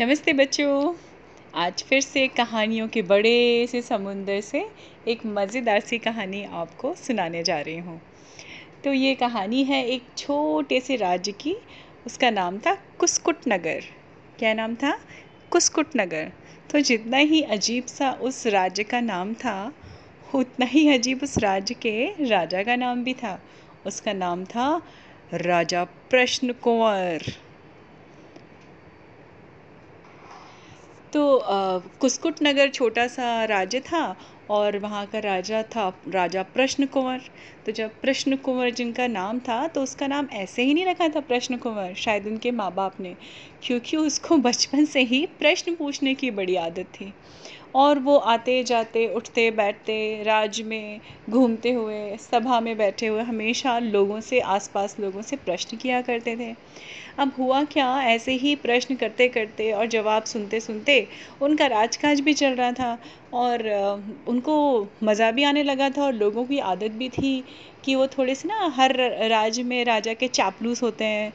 नमस्ते बच्चों। आज फिर से कहानियों के बड़े से समुंदर से एक मज़ेदार सी कहानी आपको सुनाने जा रही हूँ। तो ये कहानी है एक छोटे से राज्य की। उसका नाम था कुसकुट नगर क्या नाम था? कुसकुट नगर तो जितना ही अजीब सा उस राज्य का नाम था, उतना ही अजीब उस राज्य के राजा का नाम भी था। उसका नाम था राजा प्रश्न कुंवर तो कुस्कुट नगर छोटा सा राज्य था और वहाँ का राजा था, राजा प्रश्न कुंवर तो जब प्रश्न कुंवर जिनका नाम था तो उसका नाम ऐसे ही नहीं रखा था प्रश्न कुंवर शायद उनके माँ बाप ने। क्योंकि उसको बचपन से ही प्रश्न पूछने की बड़ी आदत थी। और वो आते जाते, उठते, बैठते, राज में, घूमते हुए, सभा में बैठे हुए हमेशा लोगों से, आसपास लोगों से प्रश्न किया करते थे। अब हुआ क्या, ऐसे ही प्रश्न करते करते और जवाब सुनते सुनते उनका राजकाज भी चल रहा था और उनको मज़ा भी आने लगा था और लोगों की आदत भी थी कि वो थोड़े से ना हर राज्य में राजा के चापलूस होते हैं।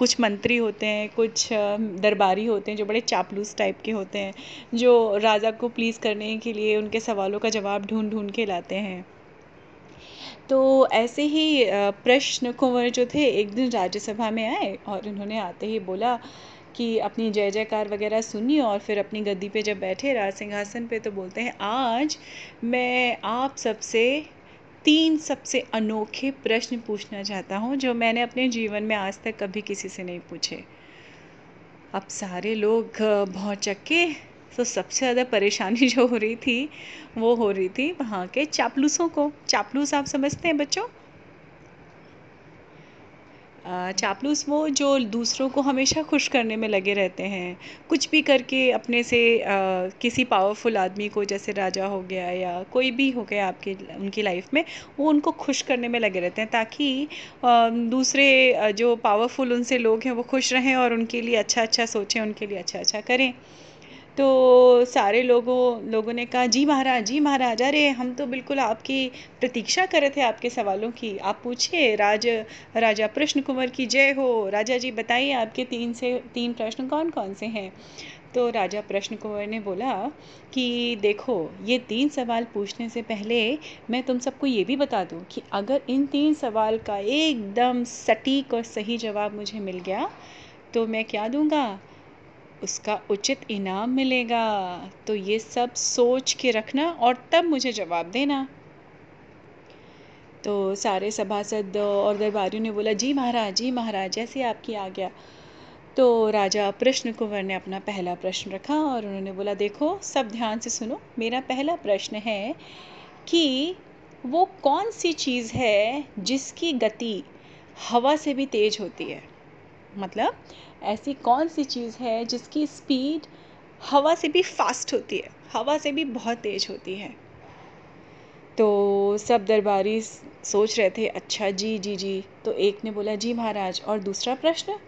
कुछ मंत्री होते हैं, कुछ दरबारी होते हैं जो बड़े चापलूस टाइप के होते हैं, जो राजा को प्लीज़ करने के लिए उनके सवालों का जवाब ढूंढ ढूंढ के लाते हैं। तो ऐसे ही प्रश्न कुंवर जो थे, एक दिन राज्यसभा में आए और उन्होंने आते ही बोला कि अपनी जय जयकार वगैरह सुनी और फिर अपनी गद्दी पे जब बैठे राज सिंहासन पे तो बोलते हैं, आज मैं आप सबसे तीन सबसे अनोखे प्रश्न पूछना चाहता हूँ, जो मैंने अपने जीवन में आज तक कभी किसी से नहीं पूछे। अब सारे लोग भौचक्के तो सबसे ज़्यादा परेशानी जो हो रही थी, वो हो रही थी वहाँ के चापलूसों को। चापलूस आप समझते हैं बच्चों? चापलूस वो जो दूसरों को हमेशा खुश करने में लगे रहते हैं। कुछ भी करके अपने से किसी पावरफुल आदमी को, जैसे राजा हो गया या कोई भी हो गया आपके, उनकी लाइफ में, वो उनको खुश करने में लगे रहते हैं ताकि दूसरे जो पावरफुल उनसे लोग हैं, वो खुश रहें और उनके लिए अच्छा अच्छा सोचें, उनके लिए अच्छा अच्छा करें। तो सारे लोगों लोगों ने कहा, जी महाराज जी महाराज, अरे, हम तो बिल्कुल आपकी प्रतीक्षा कर रहे थे आपके सवालों की। आप पूछिए, राज, राजा प्रश्न कुंवर की जय हो। राजा जी बताइए, आपके तीन से, तीन प्रश्न कौन कौन से हैं? तो राजा प्रश्न कुंवर ने बोला कि, देखो, ये तीन सवाल पूछने से पहले मैं तुम सबको ये भी बता दूँ कि अगर इन तीन सवाल का एकदम सटीक और सही जवाब मुझे मिल गया तो मैं क्या दूँगा? उसका उचित इनाम मिलेगा। तो ये सब सोच के रखना और तब मुझे जवाब देना। तो सारे सभासद और दरबारियों ने बोला, जी महाराज जी महाराज, जैसे आपकी आ गया तो राजा प्रश्न कुंवर ने अपना पहला प्रश्न रखा और उन्होंने बोला, देखो, सब ध्यान से सुनो, मेरा पहला प्रश्न है कि वो कौन सी चीज़ है जिसकी गति हवा से भी तेज होती है? मतलब ऐसी कौन सी चीज़ है जिसकी स्पीड हवा से भी फास्ट होती है, हवा से भी बहुत तेज़ होती है। तो सब दरबारी सोच रहे थे अच्छा जी जी जी। तो एक ने बोला, जी महाराज, और दूसरा प्रश्न?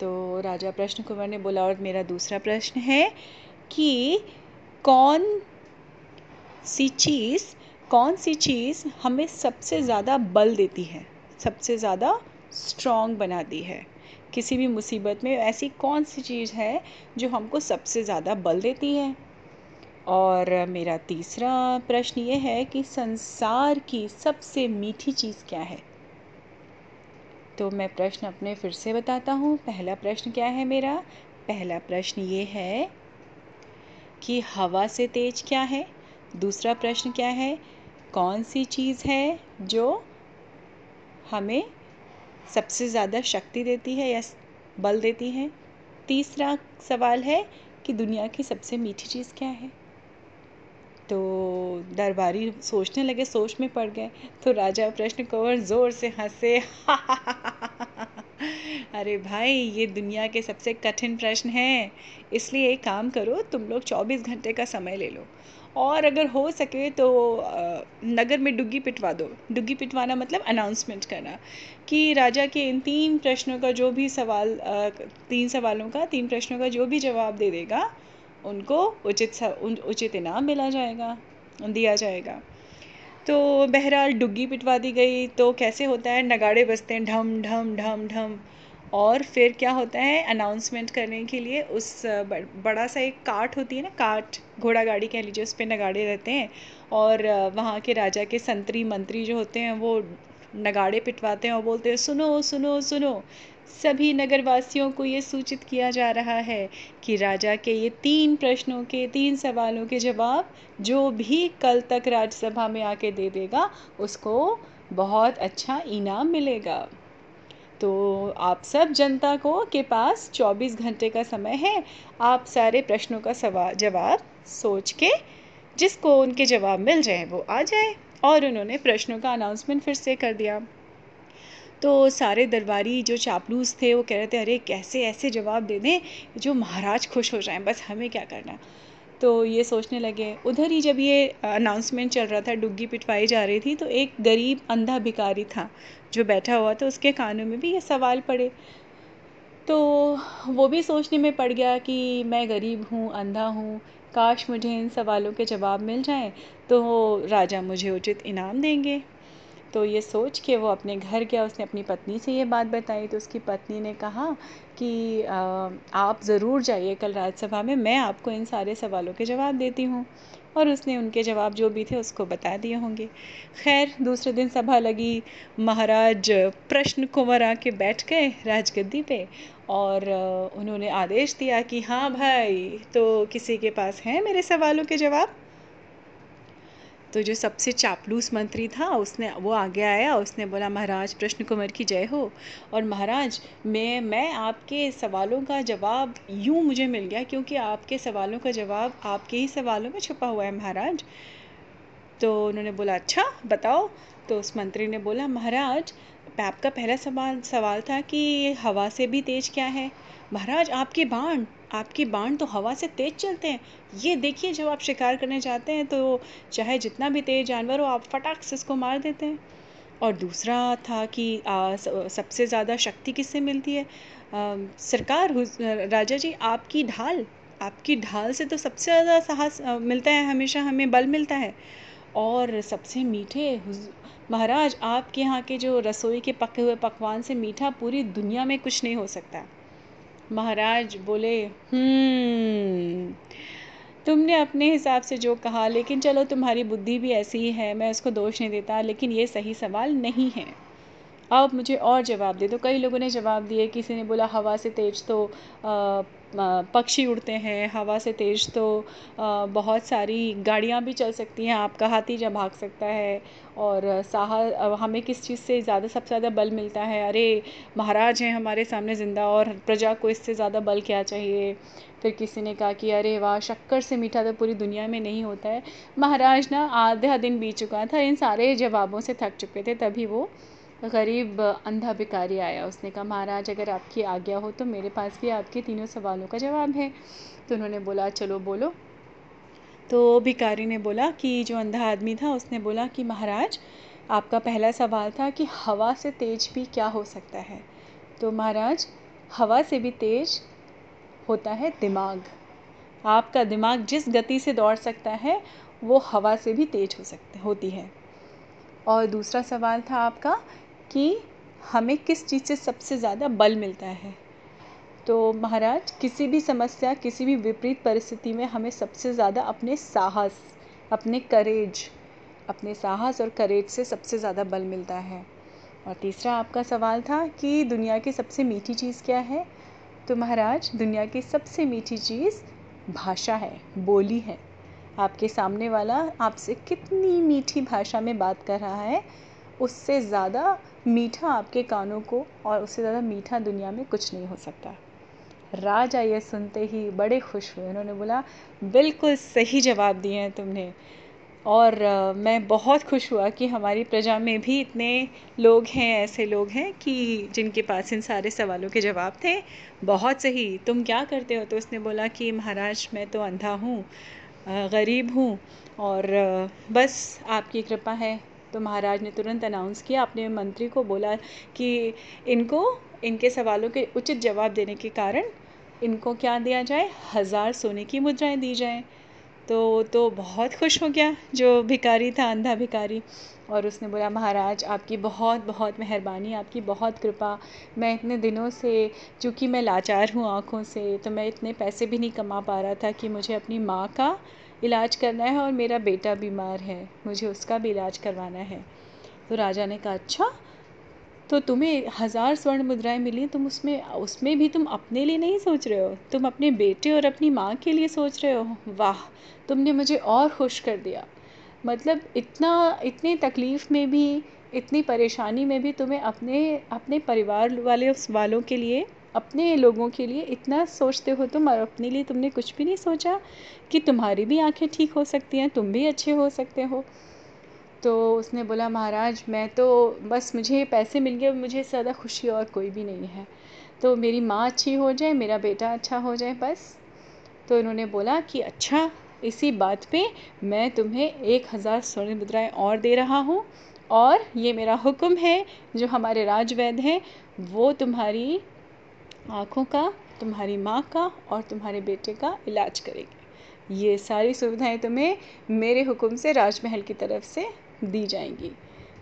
तो राजा प्रश्न कुमार ने बोला, और मेरा दूसरा प्रश्न है कि कौन सी चीज़, कौन सी चीज़ हमें सबसे ज़्यादा बल देती है, सबसे ज़्यादा स्ट्रॉन्ग बनाती है? किसी भी मुसीबत में ऐसी कौन सी चीज़ है जो हमको सबसे ज़्यादा बल देती है? और मेरा तीसरा प्रश्न ये है कि संसार की सबसे मीठी चीज़ क्या है? तो मैं प्रश्न अपने फिर से बताता हूँ। पहला प्रश्न क्या है मेरा? पहला प्रश्न ये है कि हवा से तेज क्या है? दूसरा प्रश्न क्या है? कौन सी चीज़ है जो हमें सबसे ज़्यादा शक्ति देती है या बल देती है? तीसरा सवाल है कि दुनिया की सबसे मीठी चीज़ क्या है? तो दरबारी सोचने लगे, सोच में पड़ गए। तो राजा प्रश्न कंवर ज़ोर से हंसे। अरे भाई, ये दुनिया के सबसे कठिन प्रश्न हैं। इसलिए एक काम करो, तुम लोग 24 घंटे का समय ले लो। और अगर हो सके तो नगर में डुग्गी पिटवा दो। डुग्गी पिटवाना मतलब अनाउंसमेंट करना कि राजा के इन तीन प्रश्नों का जो भी सवाल तीन सवालों का, तीन प्रश्नों का जो भी जवाब दे देगा, उनको उचित उचित इनाम मिला जाएगा, दिया जाएगा। तो बहरहाल डुग्गी पिटवा दी गई तो कैसे होता है? नगाड़े बजते हैं, ढम ढम ढम ढम। और फिर क्या होता है अनाउंसमेंट करने के लिए उस बड़ा सा एक कार्ट होती है ना कार्ट घोड़ा गाड़ी कह लीजिए, उस पर नगाड़े रहते हैं। और वहाँ के राजा के संतरी मंत्री जो होते हैं, वो नगाड़े पिटवाते हैं और बोलते हैं, सुनो सुनो सुनो, सभी नगरवासियों को ये सूचित किया जा रहा है कि राजा के ये तीन प्रश्नों के, तीन सवालों के जवाब जो भी कल तक राज्यसभा में आके दे देगा, उसको बहुत अच्छा इनाम मिलेगा। तो आप सब जनता को के पास 24 घंटे का समय है। आप सारे प्रश्नों का सवाल जवाब सोच के, जिसको उनके जवाब मिल जाए, वो आ जाए। और उन्होंने प्रश्नों का अनाउंसमेंट फिर से कर दिया। तो सारे दरबारी जो चापलूस थे, वो कह रहे थे, अरे, कैसे ऐसे जवाब दे दें जो महाराज खुश हो जाएँ? बस हमें क्या करना? तो ये सोचने लगे। उधर ही जब ये अनाउंसमेंट चल रहा था, डुग्गी पिटवाई जा रही थी तो एक गरीब, अंधा भिकारी था जो बैठा हुआ था। उसके कानों में भी ये सवाल पड़े। तो वो भी सोचने में पड़ गया कि मैं गरीब हूँ, अंधा हूँ, काश मुझे इन सवालों के जवाब मिल जाएँ तो राजा मुझे उचित इनाम देंगे। तो ये सोच के वो अपने घर गया, उसने अपनी पत्नी से ये बात बताई तो उसकी पत्नी ने कहा कि आप ज़रूर जाइए कल राज्यसभा में, मैं आपको इन सारे सवालों के जवाब देती हूँ। और उसने उनके जवाब जो भी थे उसको बता दिए होंगे। खैर, दूसरे दिन सभा लगी, महाराज प्रश्न कुंवर आके बैठ गए राजगद्दी पे और उन्होंने आदेश दिया कि हाँ भाई तो किसी के पास हैं मेरे सवालों के जवाब? तो जो सबसे चापलूस मंत्री था, उसने, वो आगे आया, उसने बोला, महाराज प्रश्न कुमार की जय हो। और महाराज, मैं मैं आपके सवालों का जवाब यूँ मुझे मिल गया, क्योंकि आपके सवालों का जवाब आपके ही सवालों में छुपा हुआ है, महाराज। तो उन्होंने बोला अच्छा बताओ। तो उस मंत्री ने बोला, महाराज आपका पहला सवाल सवाल था कि हवा से भी तेज क्या है? महाराज आपके बाण आपके बाण तो हवा से तेज चलते हैं। ये देखिए जब आप शिकार करने जाते हैं तो चाहे जितना भी तेज जानवर हो आप फटाक से इसको मार देते हैं। और दूसरा था कि आ, सबसे ज़्यादा शक्ति किससे मिलती है? आ, सरकार राजा जी आपकी ढाल आपकी ढाल से तो सबसे ज़्यादा साहस मिलता है हमेशा हमें बल मिलता है। और सबसे मीठे महाराज, आपके यहाँ के जो रसोई के पके हुए पकवान से मीठा पूरी दुनिया में कुछ नहीं हो सकता। महाराज बोले हम्म तुमने अपने हिसाब से जो कहा, लेकिन चलो तुम्हारी बुद्धि भी ऐसी ही है, मैं उसको दोष नहीं देता, लेकिन ये सही सवाल नहीं है। अब मुझे और जवाब दे दो। कई लोगों ने जवाब दिए, किसी ने बोला, हवा से तेज तो पक्षी उड़ते हैं, हवा से तेज तो बहुत सारी गाड़ियाँ भी चल सकती हैं, आपका हाथी जब भाग सकता है। और साह हमें किस चीज़ से ज़्यादा, सबसे ज़्यादा बल मिलता है? अरे, महाराज हैं हमारे सामने ज़िंदा और प्रजा को इससे ज़्यादा बल क्या चाहिए? फिर किसी ने कहा कि, अरे वाह, शक्कर से मीठा तो पूरी दुनिया में नहीं होता है। महाराज ना आधा दिन बीत चुका था, इन सारे जवाबों से थक चुके थे, तभी वो गरीब अंधा भिकारी आया। उसने कहा, महाराज, अगर आपकी आज्ञा हो तो मेरे पास भी आपके तीनों सवालों का जवाब है। तो उन्होंने बोला, चलो बोलो। तो भिकारी ने बोला कि जो अंधा आदमी था, उसने बोला कि, महाराज, आपका पहला सवाल था कि हवा से तेज भी क्या हो सकता है? तो महाराज, हवा से भी तेज होता है दिमाग। आपका दिमाग जिस गति से दौड़ सकता है, वो हवा से भी तेज हो सकते, होती है। और दूसरा सवाल था आपका कि हमें किस चीज़ से सबसे ज़्यादा बल मिलता है। तो महाराज, किसी भी समस्या, किसी भी विपरीत परिस्थिति में हमें सबसे ज़्यादा अपने साहस, अपने करेज अपने साहस और करेज से सबसे ज़्यादा बल मिलता है। और तीसरा आपका सवाल था कि दुनिया की सबसे मीठी चीज़ क्या है? तो महाराज, दुनिया की सबसे मीठी चीज़ भाषा है, बोली है। आपके सामने वाला आपसे कितनी मीठी भाषा में बात कर रहा है, उससे ज़्यादा मीठा आपके कानों को और उससे ज़्यादा मीठा दुनिया में कुछ नहीं हो सकता। राजा ये सुनते ही बड़े खुश हुए। उन्होंने बोला बिल्कुल सही जवाब दिए हैं तुमने। और uh, मैं बहुत खुश हुआ कि हमारी प्रजा में भी इतने लोग हैं ऐसे लोग हैं कि जिनके पास इन सारे सवालों के जवाब थे। बहुत सही तुम क्या करते हो? तो उसने बोला कि महाराज मैं तो अंधा हूँ गरीब हूँ और बस आपकी कृपा है। तो महाराज ने तुरंत अनाउंस किया। अपने मंत्री को बोला कि इनको, इनके सवालों के उचित जवाब देने के कारण इनको क्या दिया जाए? हज़ार सोने की मुद्राएँ दी जाएँ। तो वो तो बहुत खुश हो गया, जो भिकारी था, अंधा भिकारी और उसने बोला, महाराज, आपकी बहुत बहुत मेहरबानी, आपकी बहुत कृपा। मैं इतने दिनों से, चूँकि मैं लाचार हूँ आँखों से तो मैं इतने पैसे भी नहीं कमा पा रहा था कि मुझे अपनी माँ का इलाज करना है और मेरा बेटा बीमार है। मुझे उसका भी इलाज करवाना है। तो राजा ने कहा अच्छा तो तुम्हें हज़ार स्वर्ण मुद्राएँ मिली, तुम उसमें उसमें भी तुम अपने लिए नहीं सोच रहे हो। तुम अपने बेटे और अपनी माँ के लिए सोच रहे हो। वाह, तुमने मुझे और खुश कर दिया। मतलब इतना, इतनी तकलीफ़ में भी, इतनी परेशानी में भी तुम्हें अपने अपने परिवार वाले उस वालों के लिए, अपने लोगों के लिए इतना सोचते हो तुम और अपने लिए तुमने कुछ भी नहीं सोचा कि तुम्हारी भी आँखें ठीक हो सकती हैं, तुम भी अच्छे हो सकते हो। तो उसने बोला, महाराज, मैं तो बस मुझे पैसे मिल गए, मुझे ज़्यादा खुशी और कोई भी नहीं है। तो मेरी माँ अच्छी हो जाए, मेरा बेटा अच्छा हो जाए, बस। तो इन्होंने बोला कि अच्छा इसी बात पे मैं तुम्हें एक हज़ार स्वर्ण मुद्राएँ और दे रहा हूँ, और ये मेरा हुक्म है, जो हमारे राजवैद हैं, वो तुम्हारी आँखों का, तुम्हारी माँ का और तुम्हारे बेटे का इलाज करेगी। ये सारी सुविधाएँ तुम्हें मेरे हुक्म से राजमहल की तरफ़ से दी जाएँगी।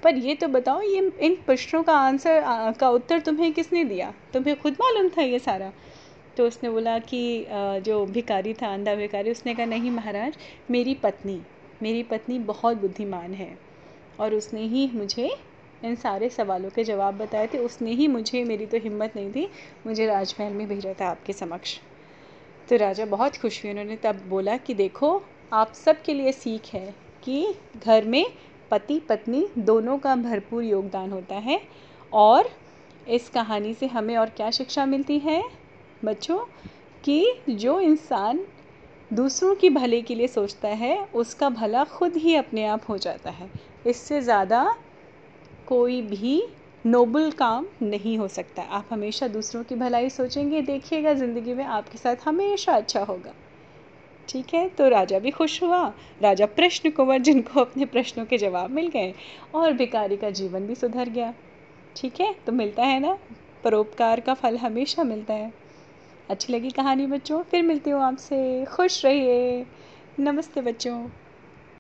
पर ये तो बताओ, ये इन प्रश्नों का आंसर का उत्तर तुम्हें किसने दिया? तुम्हें खुद मालूम था ये सारा? तो उसने बोला कि जो भिकारी था, अंधा भिकारी उसने कहा, नहीं महाराज, मेरी पत्नी मेरी पत्नी बहुत बुद्धिमान है। और उसने ही मुझे इन सारे सवालों के जवाब बताए थे। उसने ही मुझे, मेरी तो हिम्मत नहीं थी, मुझे राजमहल में भेजा था आपके समक्ष। तो राजा बहुत खुश हुए। उन्होंने तब बोला कि, देखो, आप सब के लिए सीख है कि घर में पति पत्नी दोनों का भरपूर योगदान होता है। और इस कहानी से हमें और क्या शिक्षा मिलती है? बच्चों, कि जो इंसान दूसरों की भले के लिए सोचता है, उसका भला खुद ही अपने आप हो जाता है। इससे ज़्यादा कोई भी नोबल काम नहीं हो सकता। आप हमेशा दूसरों की भलाई सोचेंगे, देखिएगा ज़िंदगी में आपके साथ हमेशा अच्छा होगा। ठीक है? तो राजा भी खुश हुआ। राजा प्रश्न कुंवर जिनको अपने प्रश्नों के जवाब मिल गए, और भिकारी का जीवन भी सुधर गया। ठीक है? तो मिलता है ना? परोपकार का फल हमेशा मिलता है। अच्छी लगी कहानी बच्चों? फिर मिलती हूँ आपसे। खुश रहिए। नमस्ते बच्चों।